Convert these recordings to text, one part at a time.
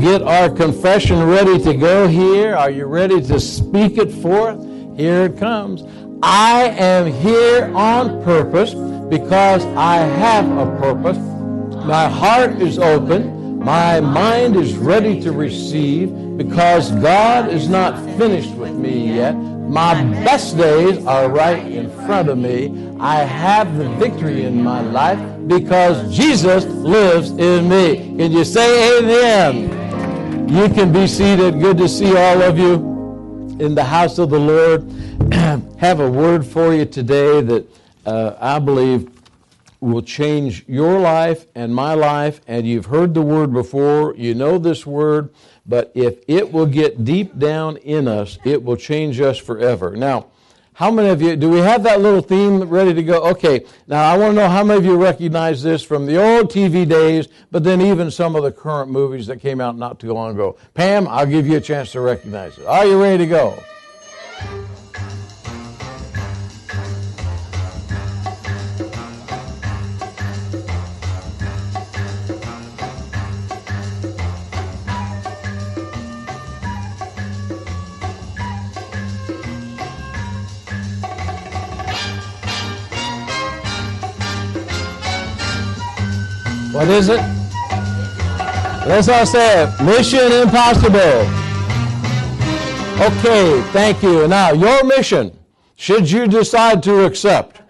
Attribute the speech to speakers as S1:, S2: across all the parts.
S1: get our confession ready to go here. Are you ready to speak it forth? Here it comes. I am here on purpose because I have a purpose. My heart is open. My mind is ready to receive because God is not finished with me yet. My best days are right in front of me. I have the victory in my life because Jesus lives in me. Can you say amen? You can be seated. Good to see all of you in the house of the Lord. Have a word for you today that uh, I believe will change your life and my life. And you've heard the word before, you know this word, but if it will get deep down in us, it will change us forever. Now, how many of you, do we have that little theme ready to go? Okay, now I want to know how many of you recognize this from the old TV days, but then even some of the current movies that came out not too long ago. Pam, I'll give you a chance to recognize it. Are you ready to go? What is it? Let's all say it. Mission impossible. Okay, thank you. Now, your mission, should you decide to accept,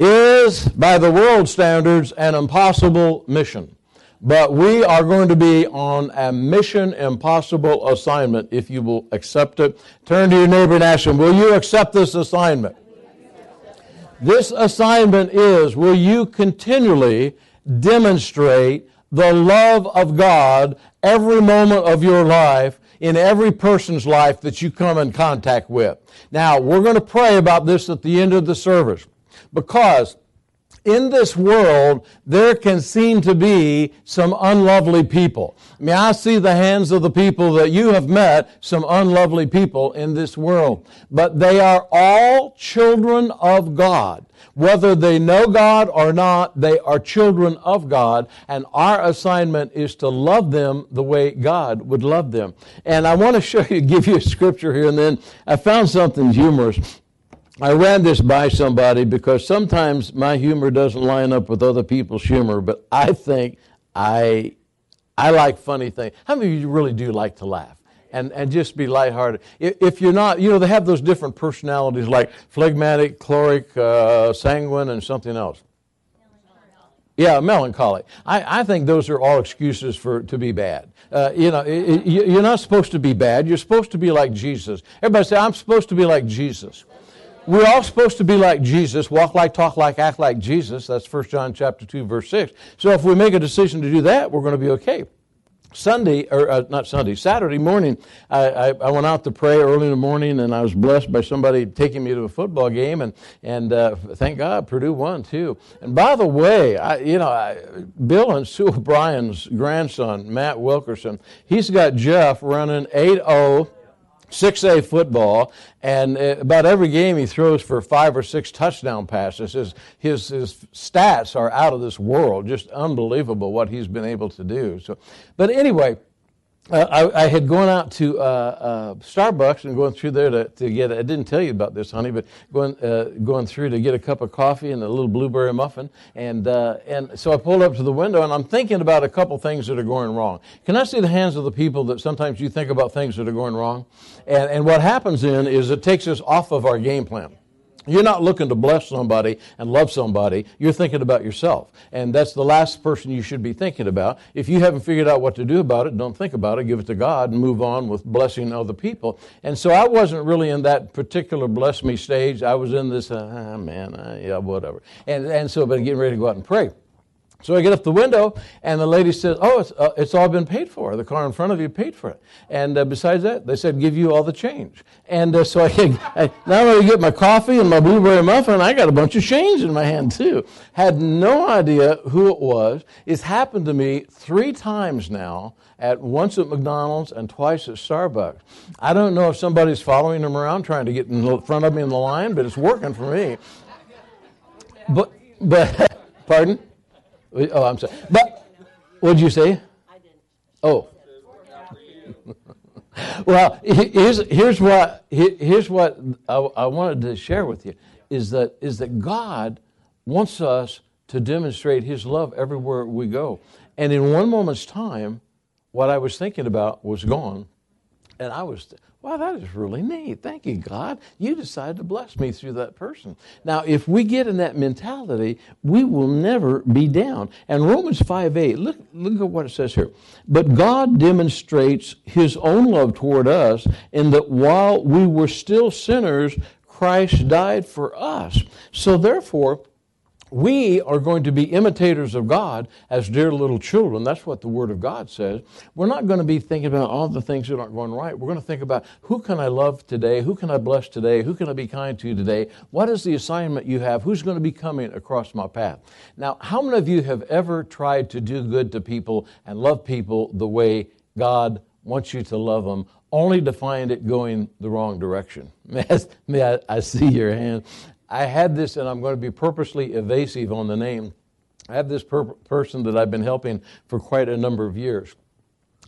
S1: is by the world standards an impossible mission. But we are going to be on a mission impossible assignment if you will accept it. Turn to your neighbor and ask him, Will you accept this assignment? This assignment is Will you continually demonstrate the love of God every moment of your life in every person's life that you come in contact with. Now, we're going to pray about this at the end of the service because in this world, there can seem to be some unlovely people. I mean, I see the hands of the people that you have met, some unlovely people in this world. But they are all children of God. Whether they know God or not, they are children of God, and our assignment is to love them the way God would love them. And I want to show you, give you a scripture here, and then I found something humorous. I ran this by somebody because sometimes my humor doesn't line up with other people's humor, but I think I I like funny things. How many of you really do like to laugh? And, and just be lighthearted. If, if you're not, you know, they have those different personalities like phlegmatic, choleric, uh, sanguine, and something else. Yeah, melancholy. I, I think those are all excuses for to be bad. Uh, you know, it, it, you're not supposed to be bad. You're supposed to be like Jesus. Everybody say, I'm supposed to be like Jesus. We're all supposed to be like Jesus, walk like, talk like, act like Jesus. That's 1 John chapter 2 verse 6. So if we make a decision to do that, we're going to be okay. Sunday, or uh, not Sunday, Saturday morning, I, I, I, went out to pray early in the morning and I was blessed by somebody taking me to a football game and, and uh, thank God Purdue won too. And by the way, I, you know, Bill and Sue O'Brien's grandson, Matt Wilkerson, he's got Jeff running 8 0 6A football, and uh, about every game he throws for five or six touchdown passes. His, his, his stats are out of this world, just unbelievable what he's been able to do. So, but anyway, uh, I, I, had gone out to uh, uh, Starbucks and going through there to, to get, I didn't tell you about this, honey, but going, uh, going through to get a cup of coffee and a little blueberry muffin. And, uh, and so I pulled up to the window and I'm thinking about a couple things that are going wrong. Can I see the hands of the people that sometimes you think about things that are going wrong? And, and what happens then is it takes us off of our game plan. You're not looking to bless somebody and love somebody. You're thinking about yourself. And that's the last person you should be thinking about. If you haven't figured out what to do about it, don't think about it. Give it to God and move on with blessing other people. And so I wasn't really in that particular bless me stage. I was in this, ah, man, ah, yeah, whatever. And, and so, been getting ready to go out and pray. So I get up the window, and the lady says, Oh, it's, uh, it's all been paid for. The car in front of you paid for it. And uh, besides that, they said, Give you all the change. And uh, so I, I not only get my coffee and my blueberry muffin, I got a bunch of change in my hand, too. Had no idea who it was. It's happened to me three times now, at once at McDonald's and twice at Starbucks. I don't know if somebody's following them around trying to get in front of me in the line, but it's working for me. But, but pardon? Oh, I'm sorry. But what did you say? Oh. well, here's, here's what, here's what I, I wanted to share with you is that, is that God wants us to demonstrate His love everywhere we go. And in one moment's time, what I was thinking about was gone. And I was Wow, that is really neat. Thank you, God. You decided to bless me through that person. Now, if we get in that mentality, we will never be down. And Romans 5 8, look, look at what it says here. But God demonstrates his own love toward us in that while we were still sinners, Christ died for us. So therefore, we are going to be imitators of God as dear little children. That's what the Word of God says. We're not going to be thinking about all the things that aren't going right. We're going to think about who can I love today? Who can I bless today? Who can I be kind to today? What is the assignment you have? Who's going to be coming across my path? Now, how many of you have ever tried to do good to people and love people the way God wants you to love them only to find it going the wrong direction. May I, may I, I see your hand? I had this, and I'm going to be purposely evasive on the name. I have this per- person that I've been helping for quite a number of years.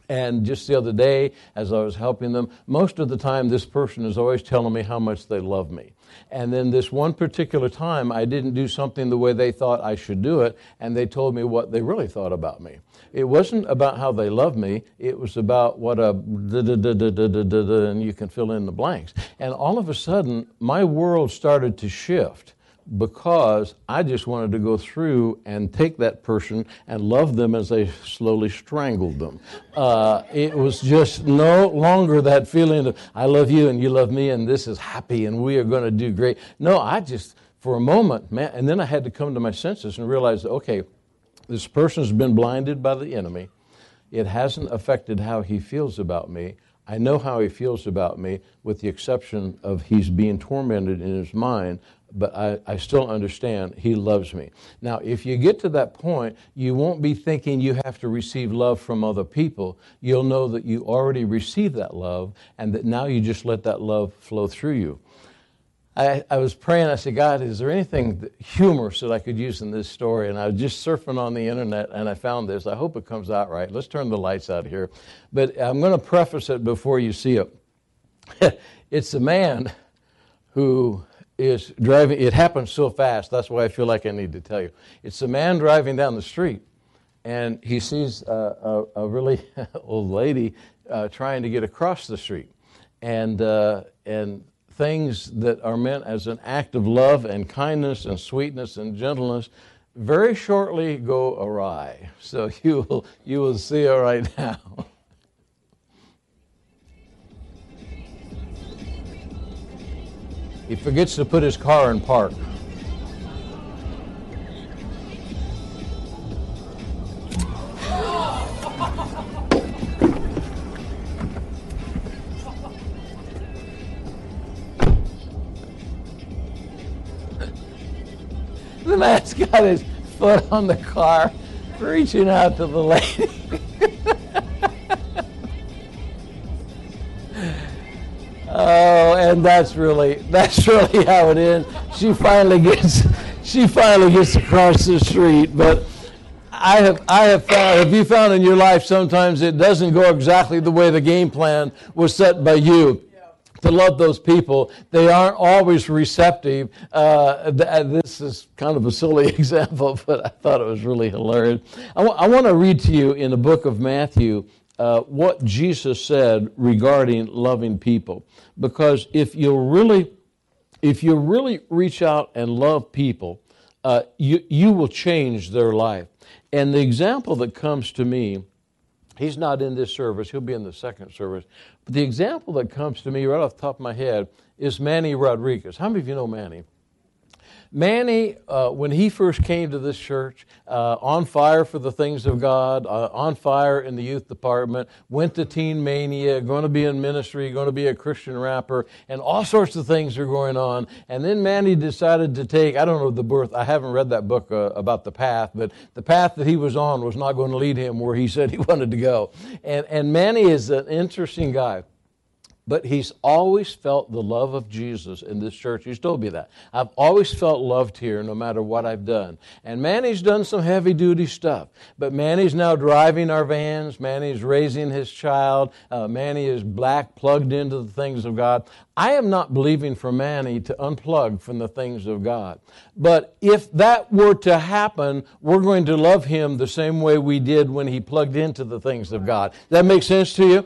S1: And just the other day, as I was helping them, most of the time this person is always telling me how much they love me. And then this one particular time, I didn't do something the way they thought I should do it, and they told me what they really thought about me. It wasn't about how they loved me, it was about what a da da da da da da da, and you can fill in the blanks. And all of a sudden, my world started to shift because I just wanted to go through and take that person and love them as they slowly strangled them. Uh, it was just no longer that feeling of, I love you and you love me and this is happy and we are going to do great. No, I just, for a moment, man, and then I had to come to my senses and realize, okay, this person's been blinded by the enemy. It hasn't affected how he feels about me. I know how he feels about me, with the exception of he's being tormented in his mind, but I, I, still understand he loves me. Now, if you get to that point, you won't be thinking you have to receive love from other people. You'll know that you already received that love and that now you just let that love flow through you. I, I was praying. I said, God, is there anything humorous that I could use in this story? And I was just surfing on the internet and I found this. I hope it comes out right. Let's turn the lights out here. But I'm going to preface it before you see it. it's a man who is driving, it happens so fast. That's why I feel like I need to tell you. It's a man driving down the street and he sees a, a, a really old lady uh, trying to get across the street. And, uh, and things that are meant as an act of love and kindness and sweetness and gentleness very shortly go awry. So you will, you will see it right now. he forgets to put his car in park. the man's got his foot on the car, reaching out to the lady. oh, and that's really that's really how it ends. She finally gets she finally gets across the street, but. I have, I have found, have you found in your life sometimes it doesn't go exactly the way the game plan was set by you? to love those people. They aren't always receptive. Uh, uh this is kind of a silly example, but I thought it was really hilarious. I, w- I want to read to you in the book of Matthew uh, what Jesus said regarding loving people, because if you really, if you really reach out and love people, uh, you you will change their life. And the example that comes to me He's not in this service, he'll be in the second service. But the example that comes to me right off the top of my head is Manny Rodriguez. How many of you know Manny? Manny, uh, when he first came to this church, uh, on fire for the things of God, uh, on fire in the youth department, went to Teen Mania, going to be in ministry, going to be a Christian rapper, and all sorts of things are going on. And then Manny decided to take, I don't know the birth, I haven't read that book uh, about the path, but the path that he was on was not going to lead him where he said he wanted to go. And, and Manny is an interesting guy but he's always felt the love of Jesus in this church. He's told me that. I've always felt loved here no matter what I've done. And Manny's done some heavy duty stuff, but Manny's now driving our vans. Manny's raising his child. Uh, Manny is black, plugged into the things of God. I am not believing for Manny to unplug from the things of God. But if that were to happen, we're going to love him the same way we did when he plugged into the things of God. That makes sense to you?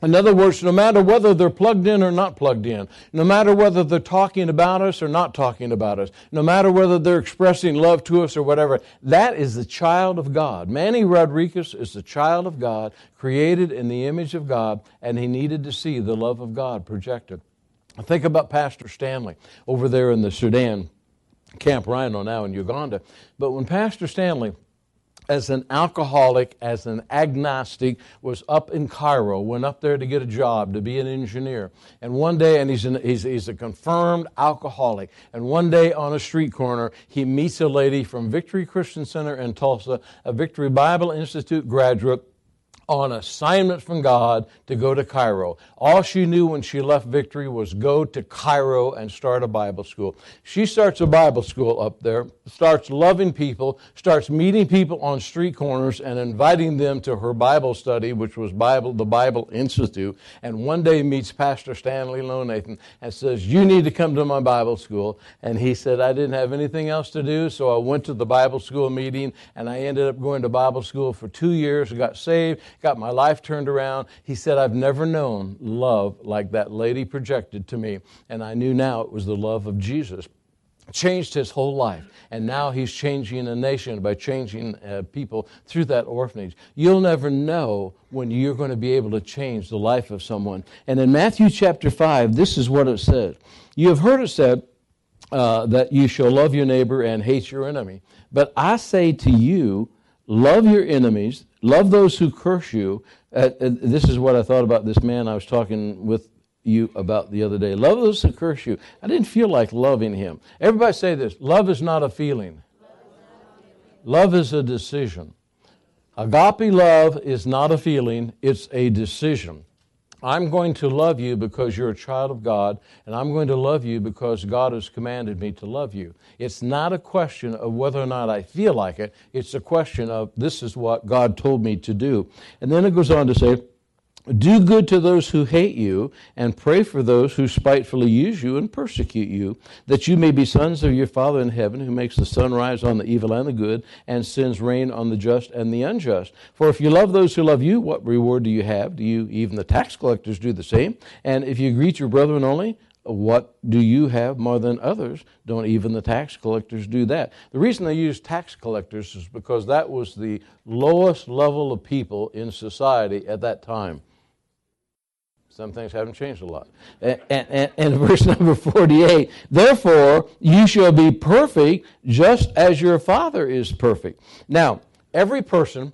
S1: In other words, no matter whether they're plugged in or not plugged in, no matter whether they're talking about us or not talking about us, no matter whether they're expressing love to us or whatever, that is the child of God. Manny Rodriguez is the child of God, created in the image of God, and he needed to see the love of God projected. think about Pastor Stanley over there in the Sudan, Camp Rhino now in Uganda. But when Pastor Stanley as an alcoholic, as an agnostic, was up in Cairo, went up there to get a job, to be an engineer. And one day, and he's, an, he's, he's a confirmed alcoholic. And one day on a street corner, he meets a lady from Victory Christian Center in Tulsa, a Victory Bible Institute graduate on assignment from God to go to Cairo. All she knew when she left Victory was go to Cairo and start a Bible school. She starts a Bible school up there, starts loving people, starts meeting people on street corners and inviting them to her Bible study, which was Bible, the Bible Institute, and one day meets Pastor Stanley Lonathan and says, You need to come to my Bible school. And he said, I didn't have anything else to do, so I went to the Bible school meeting and I ended up going to Bible school for two years, got saved, got my life turned around. He said, I've never known love like that lady projected to me. And I knew now it was the love of Jesus changed his whole life and now he's changing a nation by changing uh, people through that orphanage you'll never know when you're going to be able to change the life of someone and in matthew chapter 5 this is what it says you have heard it said uh, that you shall love your neighbor and hate your enemy but i say to you love your enemies Love those who curse you. Uh, uh, this is what I thought about this man I was talking with you about the other day. Love those who curse you. I didn't feel like loving him. Everybody say this love is not a feeling, love is a decision. Agape love is not a feeling, it's a decision. I'm going to love you because you're a child of God, and I'm going to love you because God has commanded me to love you. It's not a question of whether or not I feel like it, it's a question of this is what God told me to do. And then it goes on to say, do good to those who hate you, and pray for those who spitefully use you and persecute you, that you may be sons of your Father in heaven, who makes the sun rise on the evil and the good, and sends rain on the just and the unjust. For if you love those who love you, what reward do you have? Do you, even the tax collectors, do the same? And if you greet your brethren only, what do you have more than others? Don't even the tax collectors do that? The reason they used tax collectors is because that was the lowest level of people in society at that time. Some things haven't changed a lot. And, and, and, verse number 48 Therefore, you shall be perfect just as your Father is perfect. Now, every person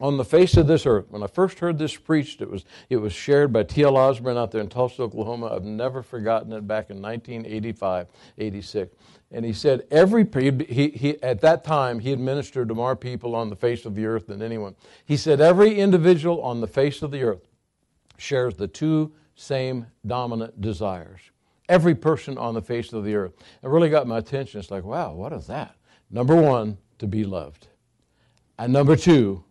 S1: on the face of this earth, when I first heard this preached, it was, it was shared by T.L. Osborn out there in Tulsa, Oklahoma. I've never forgotten it back in 1985, 86 and he said every he, he, at that time he administered to more people on the face of the earth than anyone he said every individual on the face of the earth shares the two same dominant desires. Every person on the face of the earth. It really got my attention. It's like, wow, what is that? Number one, to be loved. And number two,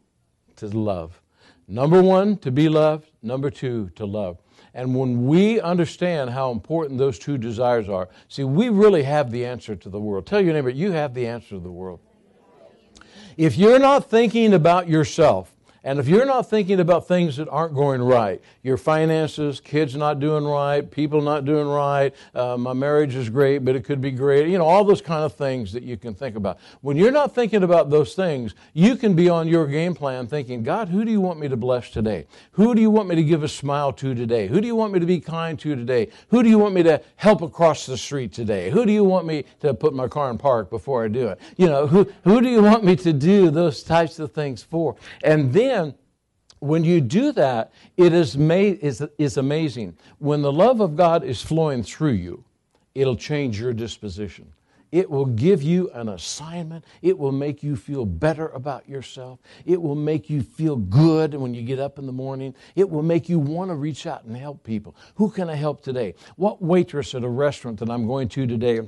S1: to love. Number one, to be loved. Number two, to love. And when we understand how important those two desires are, see, we really have the answer to the world. Tell your neighbor, you have the answer to the world. If you're not thinking about yourself, and if you're not thinking about things that aren't going right, your finances, kids not doing right, people not doing right, uh, my marriage is great, but it could be great, you know, all those kind of things that you can think about. When you're not thinking about those things, you can be on your game plan thinking, God, who do you want me to bless today? Who do you want me to give a smile to today? Who do you want me to be kind to today? Who do you want me to help across the street today? Who do you want me to put my car in park before I do it? You know, who, who do you want me to do those types of things for? And then then when you do that, it is, ma- is, is amazing. When the love of God is flowing through you, it'll change your disposition. It will give you an assignment. It will make you feel better about yourself. It will make you feel good when you get up in the morning. It will make you want to reach out and help people. Who can I help today? What waitress at a restaurant that I'm going to today?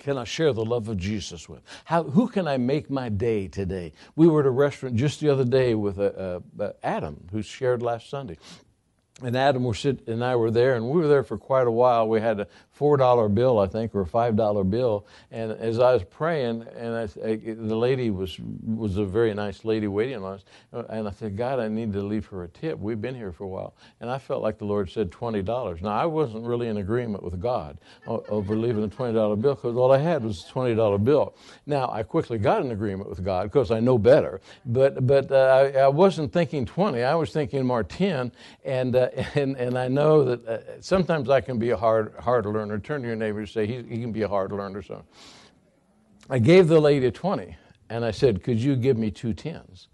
S1: can I share the love of Jesus with? How, who can I make my day today? We were at a restaurant just the other day with a, a, a Adam, who shared last Sunday. And Adam were sit, and I were there, and we were there for quite a while. We had a $4 bill, I think, or a $5 bill. And as I was praying, and I, I, the lady was, was a very nice lady waiting on us. Uh, and I said, God, I need to leave her a tip. We've been here for a while. And I felt like the Lord said $20. Now, I wasn't really in agreement with God over leaving a $20 bill because all I had was a $20 bill. Now, I quickly got in agreement with God because I know better. But, but uh, I, I, wasn't thinking 20, I was thinking more 10. And, uh, and, and I know that uh, sometimes I can be a hard, hard learner learner. Turn to your neighbor and say, he, he can be a hard learner. So I gave the lady 20 and I said, Could you give me two tens?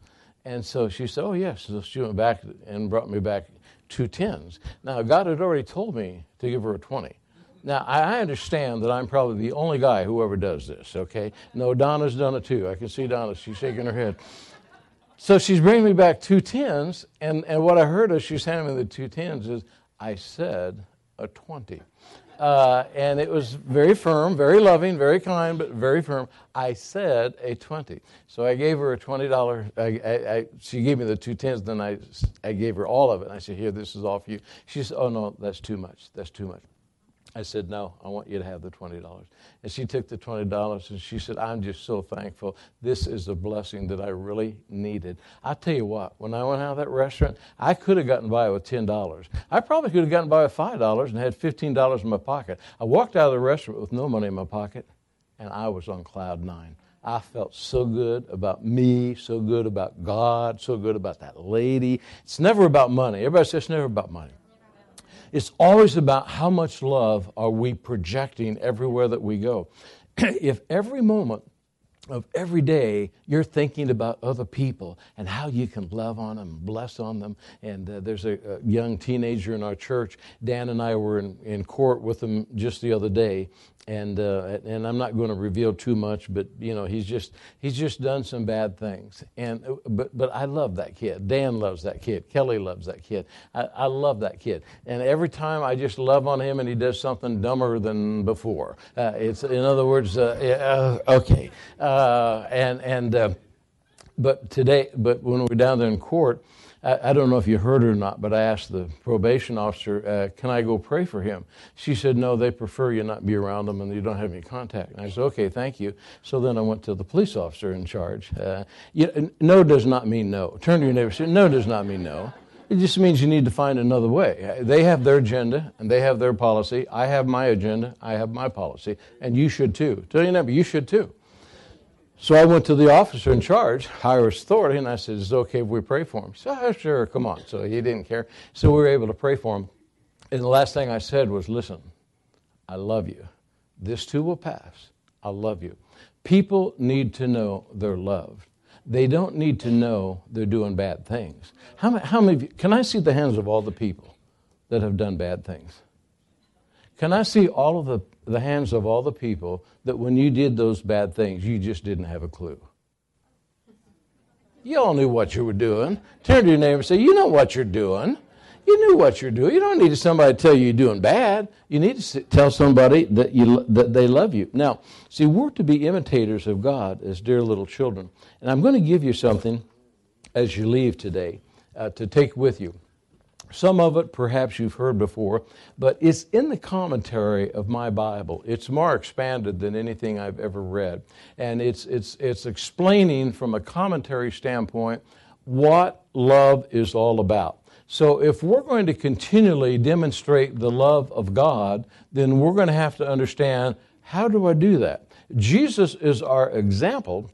S1: And so she said, Oh, yes. So she went back and brought me back two tens. Now, God had already told me to give her a 20. Now, I understand that I'm probably the only guy who ever does this, okay? No, Donna's done it too. I can see Donna, she's shaking her head. So she's bringing me back two tens, and, and what I heard as she's handing me the two tens is, I said a 20. Uh, and it was very firm, very loving, very kind, but very firm. I said a 20. So I gave her a $20. I, I, I, she gave me the two tens, then I, I gave her all of it. And I said, Here, this is all for you. She said, Oh, no, that's too much. That's too much. I said, No, I want you to have the $20. And she took the $20 and she said, I'm just so thankful. This is a blessing that I really needed. I tell you what, when I went out of that restaurant, I could have gotten by with $10. I probably could have gotten by with $5 and had $15 in my pocket. I walked out of the restaurant with no money in my pocket and I was on cloud nine. I felt so good about me, so good about God, so good about that lady. It's never about money. Everybody says it's never about money. It's always about how much love are we projecting everywhere that we go. if every moment of every day you're thinking about other people and how you can love on them, bless on them. And uh, there's a, a, young teenager in our church. Dan and I were in, in court with him just the other day, and uh, and I'm not going to reveal too much, but you know he's just he's just done some bad things, and uh, but but I love that kid. Dan loves that kid. Kelly loves that kid. I, I love that kid, and every time I just love on him, and he does something dumber than before. Uh, it's in other words, uh, uh okay, uh, and and but today, but when we are down there in court. I, don't know if you heard or not, but I asked the probation officer, uh, Can I go pray for him? She said, No, they prefer you not be around them and you don't have any contact. And I said, Okay, thank you. So then I went to the police officer in charge. Uh, you, no does not mean no. Turn to your neighbor and say, No does not mean no. It just means you need to find another way. Uh, they have their agenda and they have their policy. I have my agenda, I have my policy, and you should too. Tell your neighbor, you should too. So I went to the officer in charge, higher authority, and I said, Is it okay if we pray for him? He said, oh, Sure, come on. So he didn't care. So we were able to pray for him. And the last thing I said was, Listen, I love you. This too will pass. I love you. People need to know they're loved. They don't need to know they're doing bad things. How many, how many you, can I see the hands of all the people that have done bad things? Can I see all of the the hands of all the people that when you did those bad things, you just didn't have a clue. You all knew what you were doing. Turn to your neighbor and say, You know what you're doing. You knew what you're doing. You don't need somebody to tell you you're doing bad. You need to tell somebody that, you, that they love you. Now, see, we're to be imitators of God as dear little children. And I'm going to give you something as you leave today uh, to take with you. Some of it perhaps you've heard before, but it's in the commentary of my Bible. It's more expanded than anything I've ever read. And it's, it's, it's explaining from a commentary standpoint what love is all about. So, if we're going to continually demonstrate the love of God, then we're going to have to understand how do I do that? Jesus is our example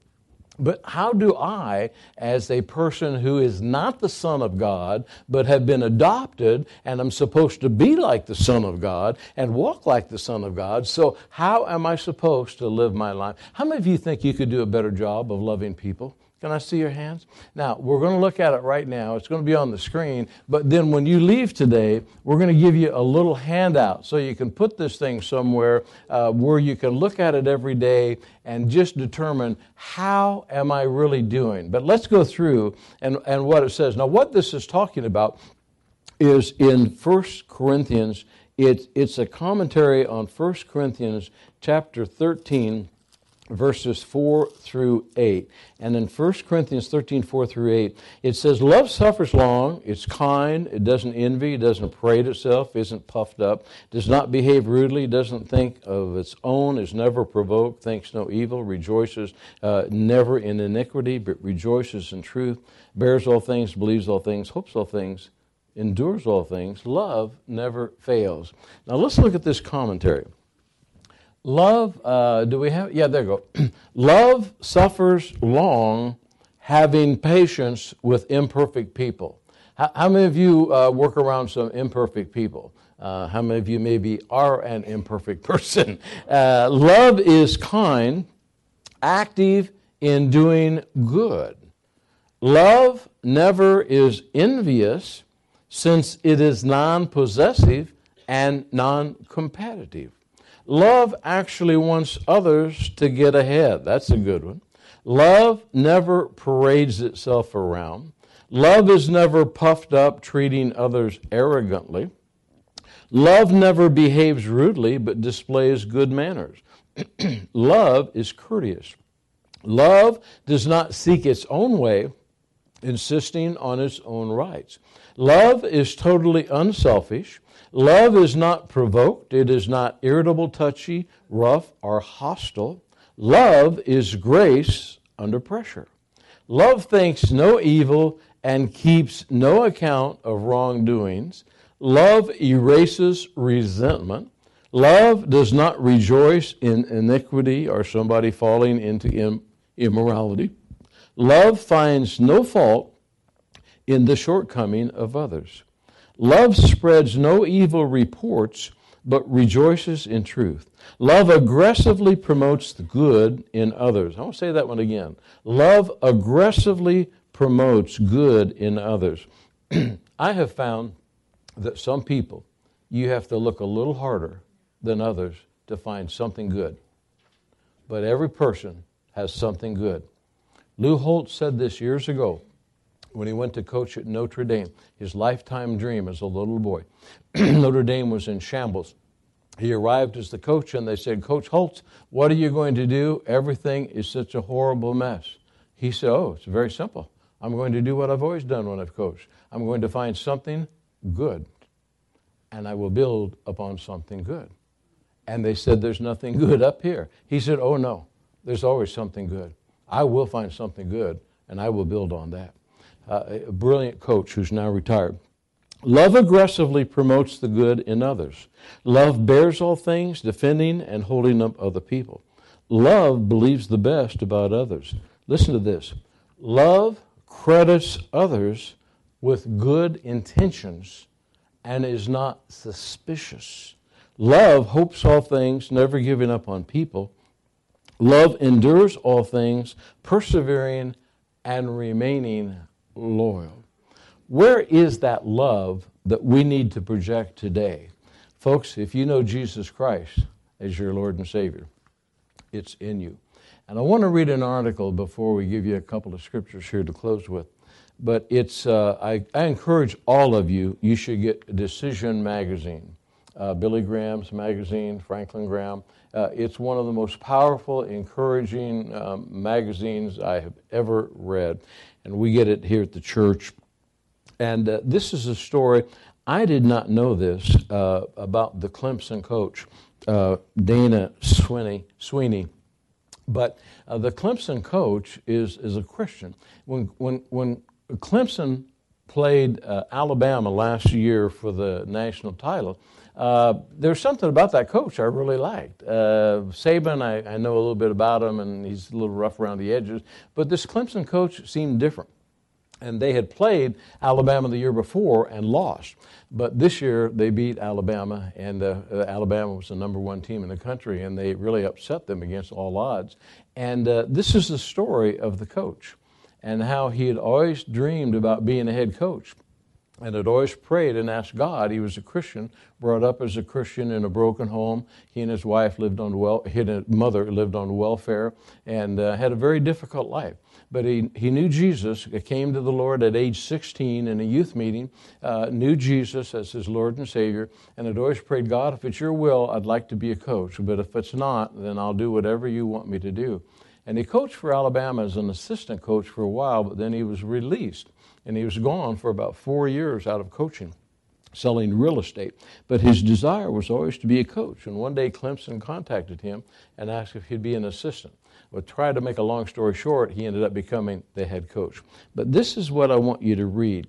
S1: but how do I, as a person who is not the Son of God, but have been adopted, and I'm supposed to be like the Son of God and walk like the Son of God, so how am I supposed to live my life? How many of you think you could do a better job of loving people? Can I see your hands? Now, we're going to look at it right now. It's going to be on the screen. But then when you leave today, we're going to give you a little handout so you can put this thing somewhere uh, where you can look at it every day and just determine how am I really doing. But let's go through and, and what it says. Now, what this is talking about is in 1 Corinthians, it, it's a commentary on 1 Corinthians chapter 13 verses 4 through 8. And in 1 Corinthians 13, 4 through 8, it says, Love suffers long, it's kind, it doesn't envy, it doesn't parade itself, isn't puffed up, does not behave rudely, doesn't think of its own, is never provoked, thinks no evil, rejoices uh, never in iniquity, but rejoices in truth, bears all things, believes all things, hopes all things, endures all things. Love never fails. Now let's look at this commentary. Love, uh, do we have? Yeah, there you go. Love suffers long, having patience with imperfect people. How, how many of you uh, work around some imperfect people? Uh, how many of you maybe are an imperfect person? Uh, love is kind, active in doing good. Love never is envious, since it is non possessive and non competitive. Love actually wants others to get ahead. That's a good one. Love never parades itself around. Love is never puffed up, treating others arrogantly. Love never behaves rudely, but displays good manners. Love is courteous. Love does not seek its own way, insisting on its own rights. Love is totally unselfish. Love is not provoked, it is not irritable, touchy, rough, or hostile. Love is grace under pressure. Love thinks no evil and keeps no account of wrongdoings. Love erases resentment. Love does not rejoice in iniquity or somebody falling into Im- immorality. Love finds no fault in the shortcoming of others. Love spreads no evil reports, but rejoices in truth. Love aggressively promotes the good in others. I want to say that one again. Love aggressively promotes good in others. I have found that some people you have to look a little harder than others to find something good. But every person has something good. Lou Holt said this years ago when he went to coach at Notre Dame. His lifetime dream as a little boy. Notre Dame was in shambles. He arrived as the coach, and they said, Coach Holtz, what are you going to do? Everything is such a horrible mess. He said, Oh, it's very simple. I'm going to do what I've always done when I've coached. I'm going to find something good, and I will build upon something good. And they said, There's nothing good up here. He said, Oh, no, there's always something good. I will find something good, and I will build on that uh, a brilliant coach who's now retired. Love aggressively promotes the good in others. Love bears all things, defending and holding up other people. Love believes the best about others. Listen to this love credits others with good intentions and is not suspicious. Love hopes all things, never giving up on people. Love endures all things, persevering and remaining loyal. Where is that love that we need to project today? Folks, if you know Jesus Christ as your Lord and Savior, it's in you. And I want to read an article before we give you a couple of scriptures here to close with. But it's, uh, I, I, encourage all of you, you should get Decision Magazine, uh, Billy Graham's magazine, Franklin Graham. Uh, it's one of the most powerful, encouraging um, magazines I have ever read and we get it here at the church. And uh, this is a story. I did not know this uh, about the Clemson coach, uh, Dabo Swinney. Swinney. But uh, the Clemson coach is, is a Christian. When, when, when Clemson played uh, Alabama last year for the national title, uh, there's something about that coach I really liked. Uh, Saban, I, I, know a little bit about him, and he's a little rough around the edges. But this Clemson coach seemed different. And they had played Alabama the year before and lost. But this year they beat Alabama, and uh, uh Alabama was the number one team in the country, and they really upset them against all odds. And uh, this is the story of the coach and how he had always dreamed about being a head coach and had always prayed and asked God. He was a Christian, brought up as a Christian in a broken home. He and his wife lived on well, his mother lived on welfare, and uh, had a very difficult life. But he, he knew Jesus. came to the Lord at age 16 in a youth meeting. Uh, knew Jesus as his Lord and Savior, and had always prayed, God, if it's your will, I'd like to be a coach. But if it's not, then I'll do whatever you want me to do. And he coached for Alabama as an assistant coach for a while, but then he was released. And he was gone for about four years out of coaching, selling real estate. But his desire was always to be a coach. And one day Clemson contacted him and asked if he'd be an assistant. But try to make a long story short, he ended up becoming the head coach. But this is what I want you to read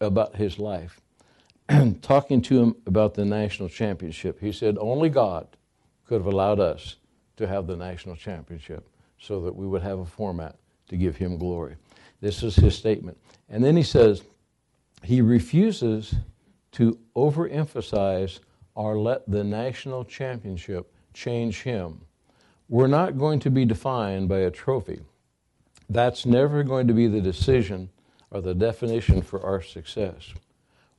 S1: about his life. Talking to him about the national championship, he said, Only God could have allowed us to have the national championship so that we would have a format to give him glory. This is his statement. And then he says, he refuses to overemphasize or let the national championship change him. We're not going to be defined by a trophy. That's never going to be the decision or the definition for our success.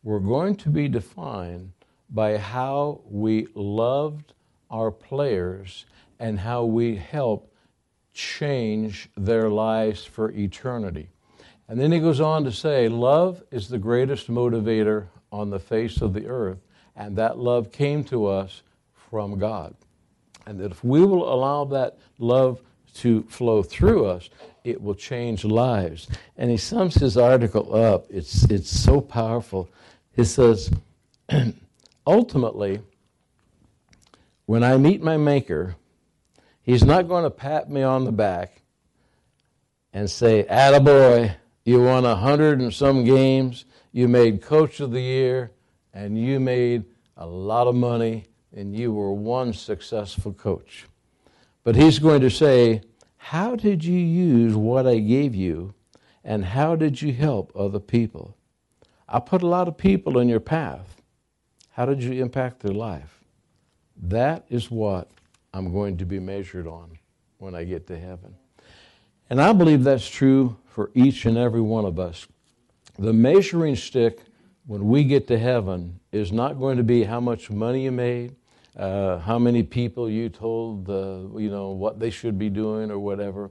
S1: We're going to be defined by how we loved our players and how we helped change their lives for eternity. And then he goes on to say, Love is the greatest motivator on the face of the earth, and that love came to us from God. And that if we will allow that love to flow through us, it will change lives. And he sums his article up. It's, it's so powerful. He says, Ultimately, when I meet my Maker, He's not going to pat me on the back and say, Attaboy, you won a hundred and some games, you made coach of the year, and you made a lot of money, and you were one successful coach. But he's going to say, How did you use what I gave you, and how did you help other people? I put a lot of people in your path. How did you impact their life? That is what I'm going to be measured on when I get to heaven. And I believe that's true for each and every one of us. The measuring stick when we get to heaven is not going to be how much money you made, uh, how many people you told, the, uh, you know, what they should be doing or whatever.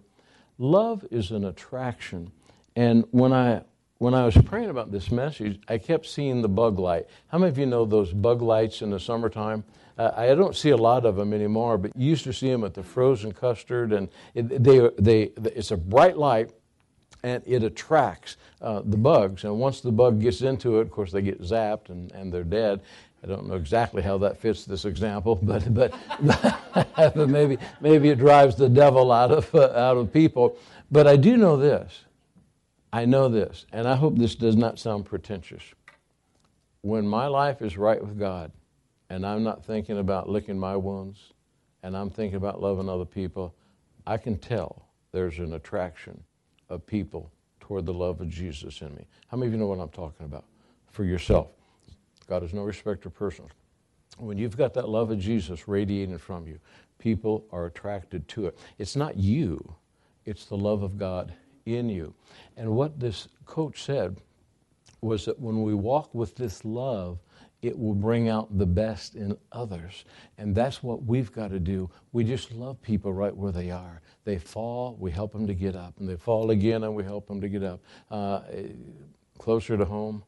S1: Love is an attraction. And when I when I was praying about this message, I kept seeing the bug light. How many of you know those bug lights in the summertime? I don't see a lot of them anymore, but you used to see them at the frozen custard, and it, they, they, it's a bright light and it attracts uh, the bugs. And once the bug gets into it, of course, they get zapped and, and they're dead. I don't know exactly how that fits this example, but, but, but maybe, maybe it drives the devil out of, uh, out of people. But I do know this. I know this, and I hope this does not sound pretentious. When my life is right with God, and I'm not thinking about licking my wounds and I'm thinking about loving other people, I can tell there's an attraction of people toward the love of Jesus in me. How many of you know what I'm talking about? For yourself. God is no respecter of persons. When you've got that love of Jesus radiating from you, people are attracted to it. It's not you, it's the love of God in you. And what this coach said was that when we walk with this love, it will bring out the best in others. And that's what we've got to do. We just love people right where they are. They fall, we help them to get up. And they fall again, and we help them to get up. Uh, eh, closer to home,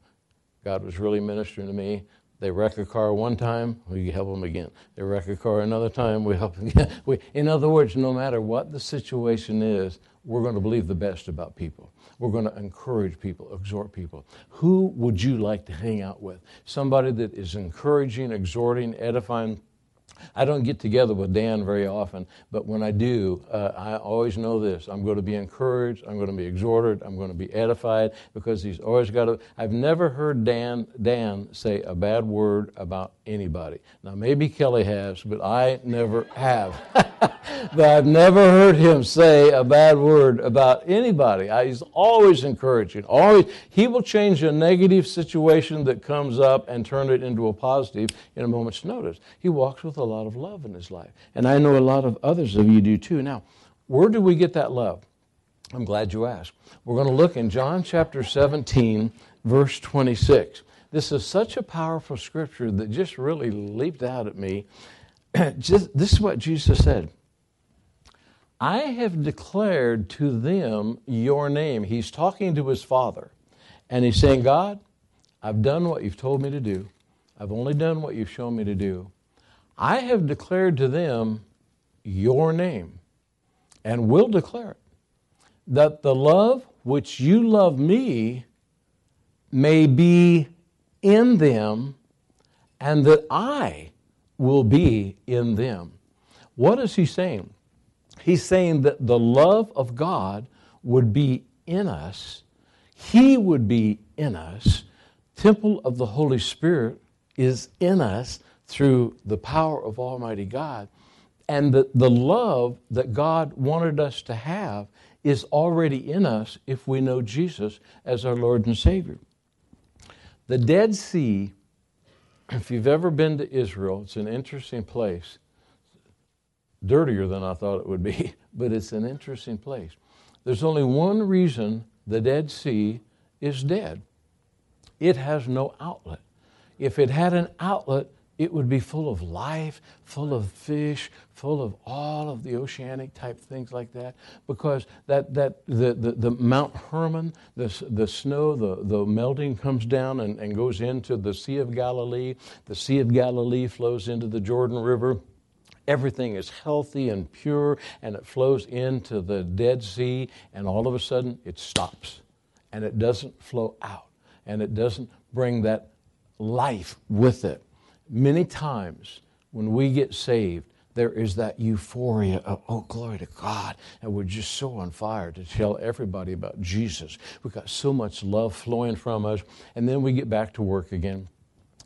S1: God was really ministering to me. They wreck a car one time, we help them again. They wreck a car another time, we help them again. We, in other words, no matter what the situation is, we're going to believe the best about people. We're going to encourage people, exhort people. Who would you like to hang out with? Somebody that is encouraging, exhorting, edifying, I don't get together with Dan very often, but when I do, uh, I always know this. I'm going to be encouraged, I'm going to be exhorted, I'm going to be edified because he's always got to. I've never heard Dan, Dan say a bad word about anybody. Now, maybe Kelly has, but I never have. but I've never heard him say a bad word about anybody. I, he's always encouraging. Always, he will change a negative situation that comes up and turn it into a positive in a moment's notice. He walks with with a lot of love in his life. And I know a lot of others of you do too. Now, where do we get that love? I'm glad you asked. We're going to look in John chapter 17, verse 26. This is such a powerful scripture that just really leaped out at me. just, this is what Jesus said. I have declared to them your name. He's talking to his father, and he's saying, God, I've done what you've told me to do. I've only done what you've shown me to do. I have declared to them your name and will declare it, that the love which you love me may be in them and that I will be in them. What is he saying? He's saying that the love of God would be in us, He would be in us. Temple of the Holy Spirit is in us through the power of Almighty God. And the, the love that God wanted us to have is already in us if we know Jesus as our Lord and Savior. The Dead Sea, if you've ever been to Israel, it's an interesting place. Dirtier than I thought it would be, but it's an interesting place. There's only one reason the Dead Sea is dead it has no outlet. If it had an outlet, it would be full of life, full of fish, full of all of the oceanic type things like that. Because that, that the, the, the, Mount Hermon, the, the snow, the, the melting comes down and, and goes into the Sea of Galilee. The Sea of Galilee flows into the Jordan River. Everything is healthy and pure, and it flows into the Dead Sea, and all of a sudden it stops and it doesn't flow out and it doesn't bring that life with it. Many times when we get saved, there is that euphoria of, oh, glory to God. And we're just so on fire to tell everybody about Jesus. We've got so much love flowing from us. And then we get back to work again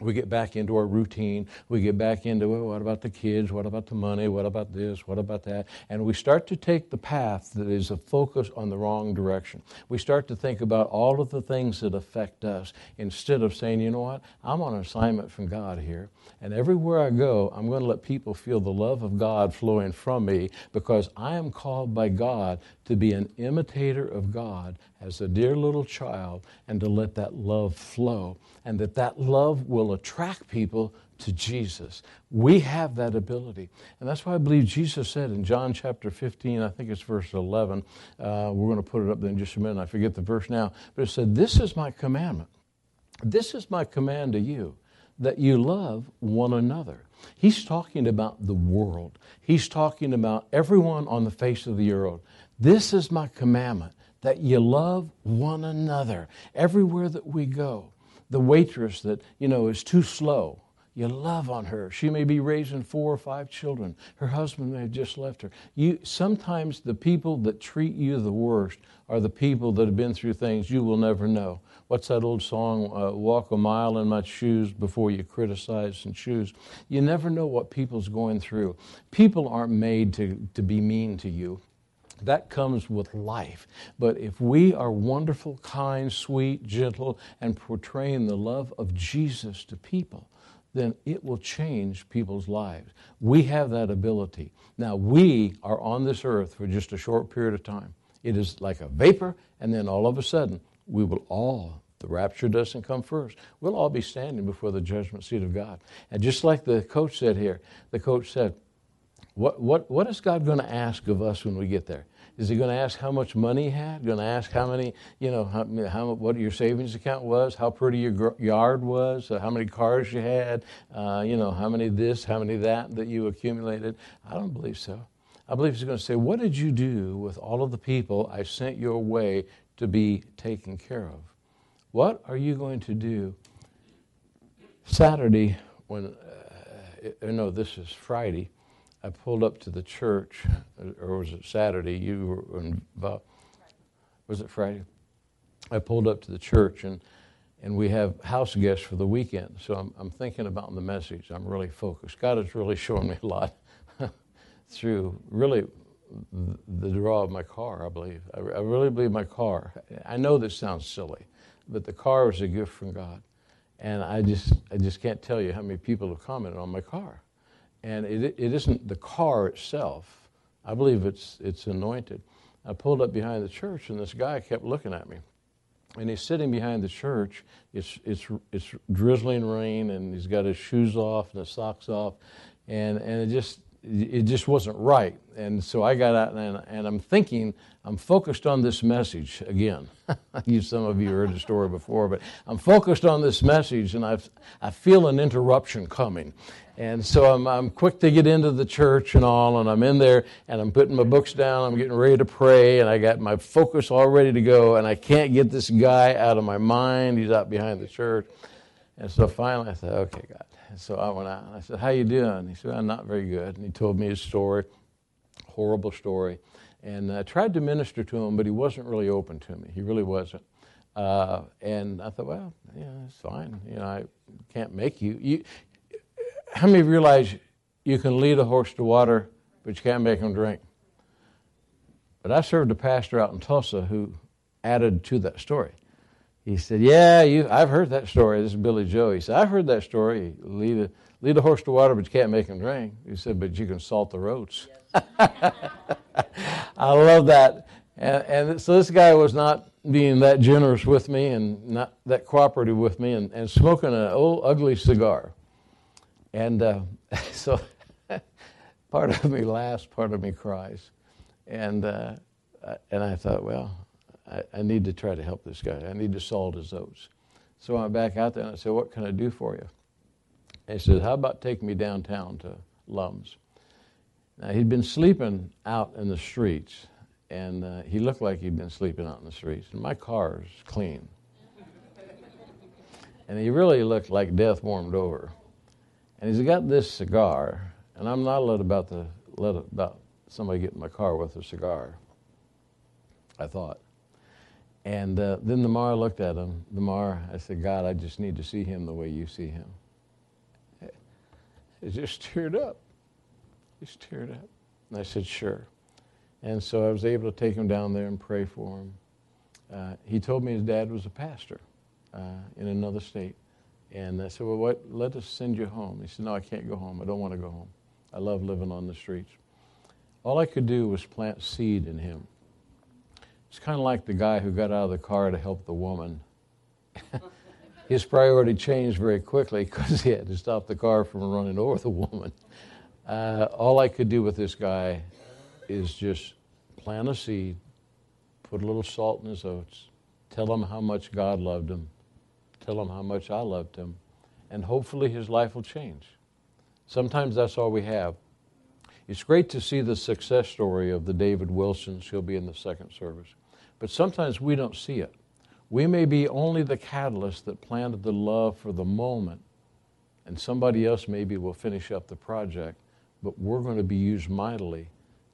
S1: we get back into our routine. We get back into what about the kids? What about the money? What about this? What about that? And we start to take the path that is a focus on the wrong direction. We start to think about all of the things that affect us instead of saying, you know what? I'm on assignment from God here. And everywhere I go, I'm going to let people feel the love of God flowing from me because I am called by God to be an imitator of God as a dear little child and to let that love flow. And that that love will will attract people to Jesus. We have that ability. And that's why I believe Jesus said in John chapter 15, I think it's verse 11, uh, we're going to put it up there in just a minute. I forget the verse now, but it said, This is my commandment. This is my command to you, that you love one another. He's talking about the world. He's talking about everyone on the face of the earth. This is my commandment that you love one another everywhere that we go the waitress that, you know, is too slow. You love on her. She may be raising four or five children. Her husband may have just left her. You sometimes the people that treat you the worst are the people that have been through things you will never know. What's that old song? Uh, Walk a mile in my shoes before you criticize and choose. You never know what people's going through. People aren't made to to be mean to you. That comes with life. But if we are wonderful, kind, sweet, gentle, and portraying the love of Jesus to people, then it will change people's lives. We have that ability. Now, we are on this earth for just a short period of time. It is like a vapor, and then all of a sudden, we will all, the rapture doesn't come first, we'll all be standing before the judgment seat of God. And just like the coach said here, the coach said, what, what, what is God going to ask of us when we get there? Is he going to ask how much money you had? Going to ask how many, you know, how, how what your savings account was, how pretty your gr- yard was, uh, how many cars you had, uh, you know, how many this, how many that that you accumulated? I don't believe so. I believe he's going to say, What did you do with all of the people I sent your way to be taken care of? What are you going to do Saturday when, uh, no, this is Friday, I pulled up to the church, or was it Saturday? You were involved. Was it Friday? I pulled up to the church, and, and we have house guests for the weekend. So I'm, I'm thinking about the message. I'm really focused. God has really shown me a lot through really the draw of my car, I believe. I, I really believe my car. I know this sounds silly, but the car was a gift from God. And I just, I just can't tell you how many people have commented on my car and it, it isn't the car itself. I believe it's, it's anointed. I pulled up behind the church, and this guy kept looking at me. And he's sitting behind the church. It's, it's, it's drizzling rain, and he's got his shoes off and his socks off. And, and it just, it just wasn't right. And so I got out and, and I'm thinking, I'm focused on this message again. some of you heard the story before, but I'm focused on this message and i I feel an interruption coming. And so I'm, I'm quick to get into the church and all, and I'm in there and I'm putting my books down, I'm getting ready to pray, and I got my focus all ready to go, and I can't get this guy out of my mind. He's out behind the church. And so finally I said, okay, God. And so I went out and I said, How you doing? He said, I'm not very good. And he told me his story, horrible story. And I tried to minister to him, but he wasn't really open to me. He really wasn't. Uh, and I thought, well, yeah, it's fine. You know, I can't make you. you. How many realize you can lead a horse to water, but you can't make him drink? But I served a pastor out in Tulsa who added to that story he said, Yeah, you, I've heard that story. This is Billy Joe. He said, I've heard that story. Lead a, lead a horse to water, but you can't make him drink. He said, But you can salt the roads. I love that. And, and, so this guy was not being that generous with me and not that cooperative with me and, and smoking an old ugly cigar. And uh, so part of me laughs, part of me cries. And, uh, and I thought, well, I, I need to try to help this guy. I need to solve his oats. So I'm back out there and I said, What can I do for you? And he said, How about taking me downtown to Lums? Now, he'd been sleeping out in the streets, and uh, he looked like he'd been sleeping out in the streets. And my car's clean. and he really looked like death warmed over. And he's got this cigar, and I'm not allowed about to let about somebody get in my car with a cigar. I thought. And uh, then the Mar looked at him. The Mar, I said, God, I just need to see him the way you see him. He just teared up. He's teared up. And I said, sure. And so I was able to take him down there and pray for him. Uh, he told me his dad was a pastor uh, in another state. And I said, well, what, let us send you home. He said, no, I can't go home. I don't want to go home. I love living on the streets. All I could do was plant seed in him. It's kind of like the guy who got out of the car to help the woman. His priority changed very quickly because he had to stop the car from running over the woman. Uh, all I could do with this guy is just plant a seed, put a little salt in his oats, tell him how much God loved him, tell him how much I loved him, and hopefully his life will change. Sometimes that's all we have. It's great to see the success story of the David Wilsons. He'll be in the second service. But sometimes we don't see it. We may be only the catalyst that planted the love for the moment, and somebody else maybe will finish up the project, but we're going to be used mightily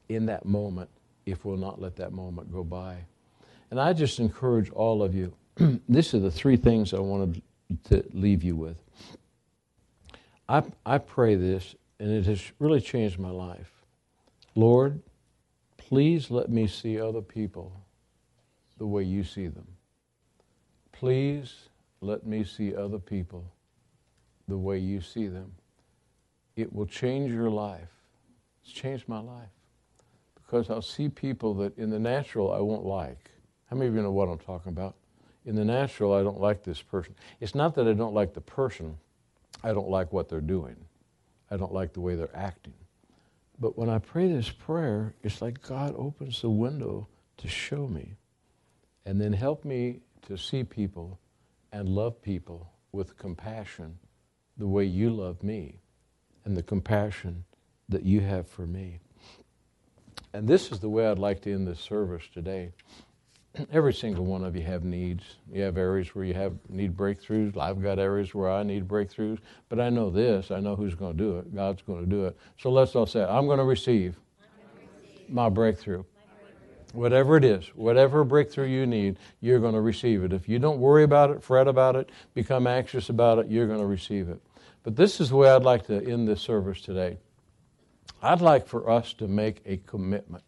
S1: in that moment if we'll not let that moment go by. And I just encourage all of you these are the three things I wanted to leave you with. I, I pray this, and it has really changed my life. Lord, please let me see other people the way you see them. Please let me see other people the way you see them. It will change your life. It's changed my life because I'll see people that in the natural I won't like. How many of you know what I'm talking about? In the natural, I don't like this person. It's not that I don't like the person, I don't like what they're doing, I don't like the way they're acting. But when I pray this prayer, it's like God opens the window to show me and then help me to see people and love people with compassion the way you love me and the compassion that you have for me. And this is the way I'd like to end this service today. Every single one of you have needs. You have areas where you have need breakthroughs. I've got areas where I need breakthroughs. But I know this. I know who's going to do it. God's going to do it. So let's all say, I'm going to receive my breakthrough. Whatever it is, whatever breakthrough you need, you're going to receive it. If you don't worry about it, fret about it, become anxious about it, you're going to receive it. But this is the way I'd like to end this service today. I'd like for us to make a commitment.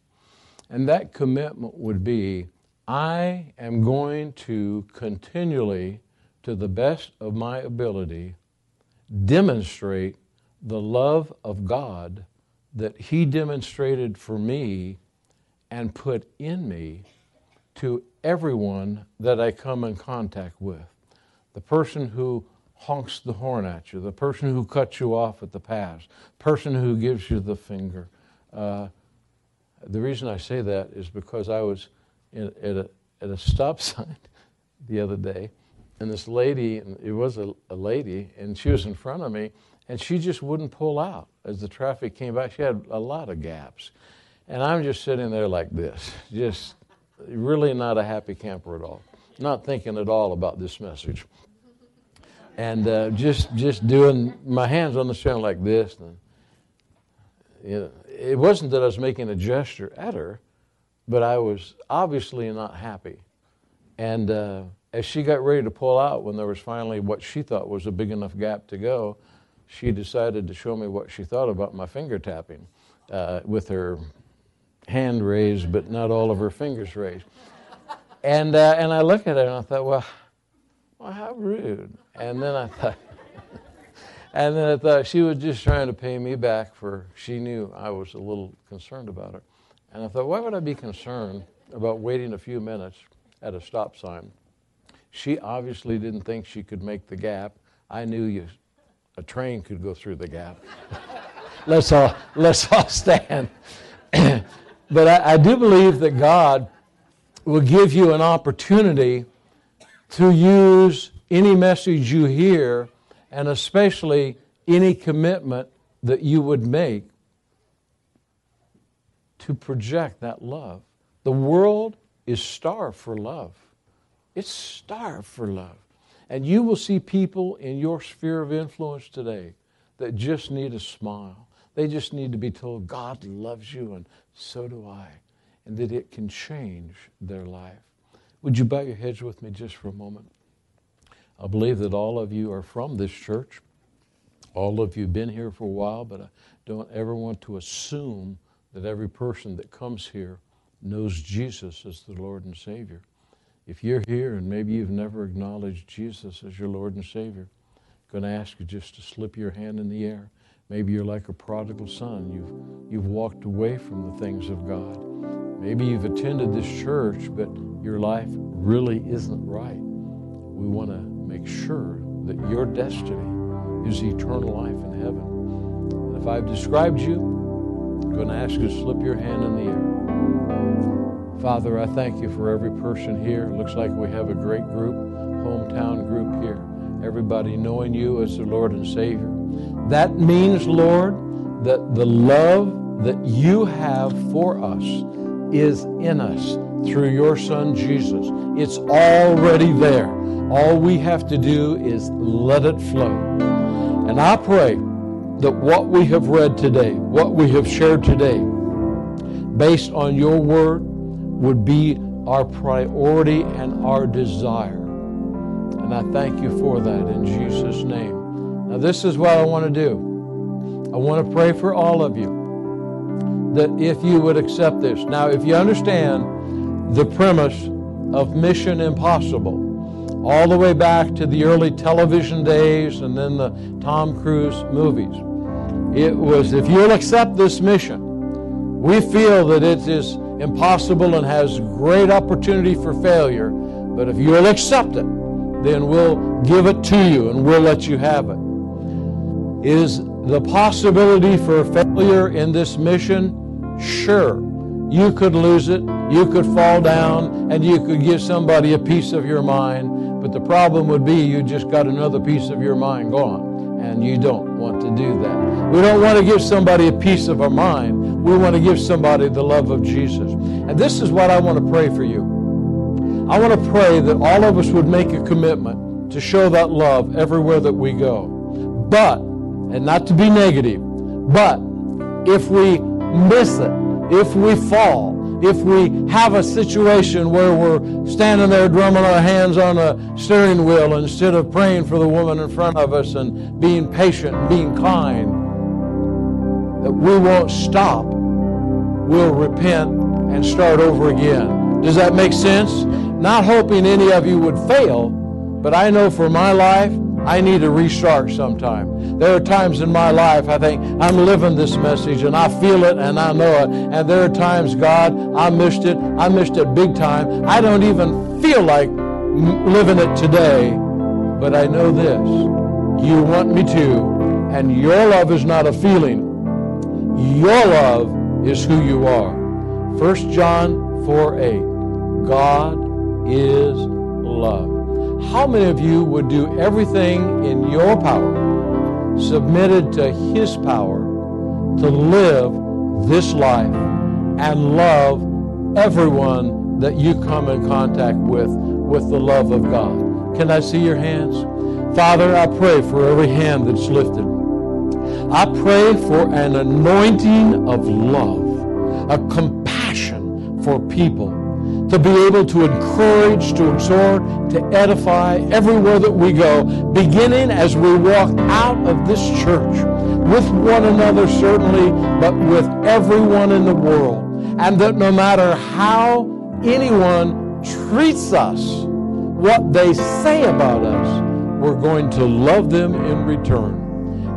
S1: And that commitment would be I am going to continually, to the best of my ability, demonstrate the love of God that He demonstrated for me and put in me to everyone that I come in contact with. The person who honks the horn at you, the person who cuts you off at the pass, person who gives you the finger. Uh, the reason I say that is because I was in, at, a, at a stop sign the other day, and this lady, it was a, a lady, and she was in front of me, and she just wouldn't pull out as the traffic came by. She had a lot of gaps. And I'm just sitting there like this, just really not a happy camper at all, not thinking at all about this message. And uh, just just doing my hands on the chair like this. And, you know, it wasn't that I was making a gesture at her, but I was obviously not happy. And uh, as she got ready to pull out, when there was finally what she thought was a big enough gap to go, she decided to show me what she thought about my finger tapping uh, with her hand raised, but not all of her fingers raised. And, uh, and I looked at her and I thought, well, well, how rude. And then I thought, and then I thought she was just trying to pay me back for she knew I was a little concerned about her. And I thought, why would I be concerned about waiting a few minutes at a stop sign? She obviously didn't think she could make the gap. I knew you, a train could go through the gap. let's all let's all stand. But I, I do believe that God will give you an opportunity to use any message you hear and especially any commitment that you would make to project that love. The world is starved for love. It's starved for love. And you will see people in your sphere of influence today that just need a smile. They just need to be told God loves you and so do I, and that it can change their life. Would you bow your heads with me just for a moment? I believe that all of you are from this church. All of you have been here for a while, but I don't ever want to assume that every person that comes here knows Jesus as the Lord and Savior. If you're here and maybe you've never acknowledged Jesus as your Lord and Savior, I'm going to ask you just to slip your hand in the air Maybe you're like a prodigal son. You've, you've walked away from the things of God. Maybe you've attended this church, but your life really isn't right. We want to make sure that your destiny is eternal life in heaven. And if I've described you, I'm going to ask you to slip your hand in the air. Father, I thank you for every person here. It looks like we have a great group, hometown group here. Everybody knowing you as the Lord and Savior that means, Lord, that the love that you have for us is in us through your Son Jesus. It's already there. All we have to do is let it flow. And I pray that what we have read today, what we have shared today, based on your word, would be our priority and our desire. And I thank you for that in Jesus' name. Now, this is what I want to do. I want to pray for all of you that if you would accept this. Now, if you understand the premise of Mission Impossible, all the way back to the early television days and then the Tom Cruise movies, it was if you'll accept this mission, we feel that it is impossible and has great opportunity for failure, but if you'll accept it, then we'll give it to you and we'll let you have it. Is the possibility for failure in this mission? Sure. You could lose it, you could fall down, and you could give somebody a piece of your mind. But the problem would be you just got another piece of your mind gone, and you don't want to do that. We don't want to give somebody a piece of our mind. We want to give somebody the love of Jesus. And this is what I want to pray for you. I want to pray that all of us would make a commitment to show that love everywhere that we go. But and not to be negative, but if we miss it, if we fall, if we have a situation where we're standing there drumming our hands on a steering wheel instead of praying for the woman in front of us and being patient and being kind, that we won't stop. We'll repent and start over again. Does that make sense? Not hoping any of you would fail, but I know for my life, I need a restart sometime. There are times in my life I think I'm living this message and I feel it and I know it. And there are times, God, I missed it. I missed it big time. I don't even feel like living it today. But I know this. You want me to. And your love is not a feeling. Your love is who you are. 1 John 4 8. God is love. How many of you would do everything in your power, submitted to His power, to live this life and love everyone that you come in contact with with the love of God? Can I see your hands? Father, I pray for every hand that's lifted. I pray for an anointing of love, a compassion for people to be able to encourage, to exhort, to edify everywhere that we go, beginning as we walk out of this church with one another, certainly, but with everyone in the world. And that no matter how anyone treats us, what they say about us, we're going to love them in return.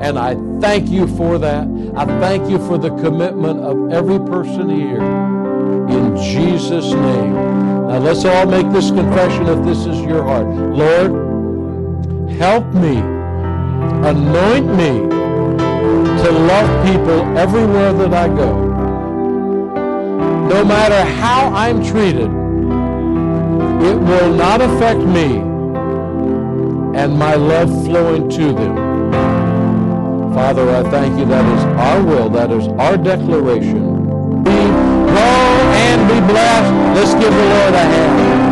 S1: And I thank you for that. I thank you for the commitment of every person here in Jesus' name. Now let's all make this confession if this is your heart. Lord, help me, anoint me to love people everywhere that I go. No matter how I'm treated, it will not affect me and my love flowing to them. Father, I thank you. That is our will. That is our declaration be blessed. Let's give the Lord a hand.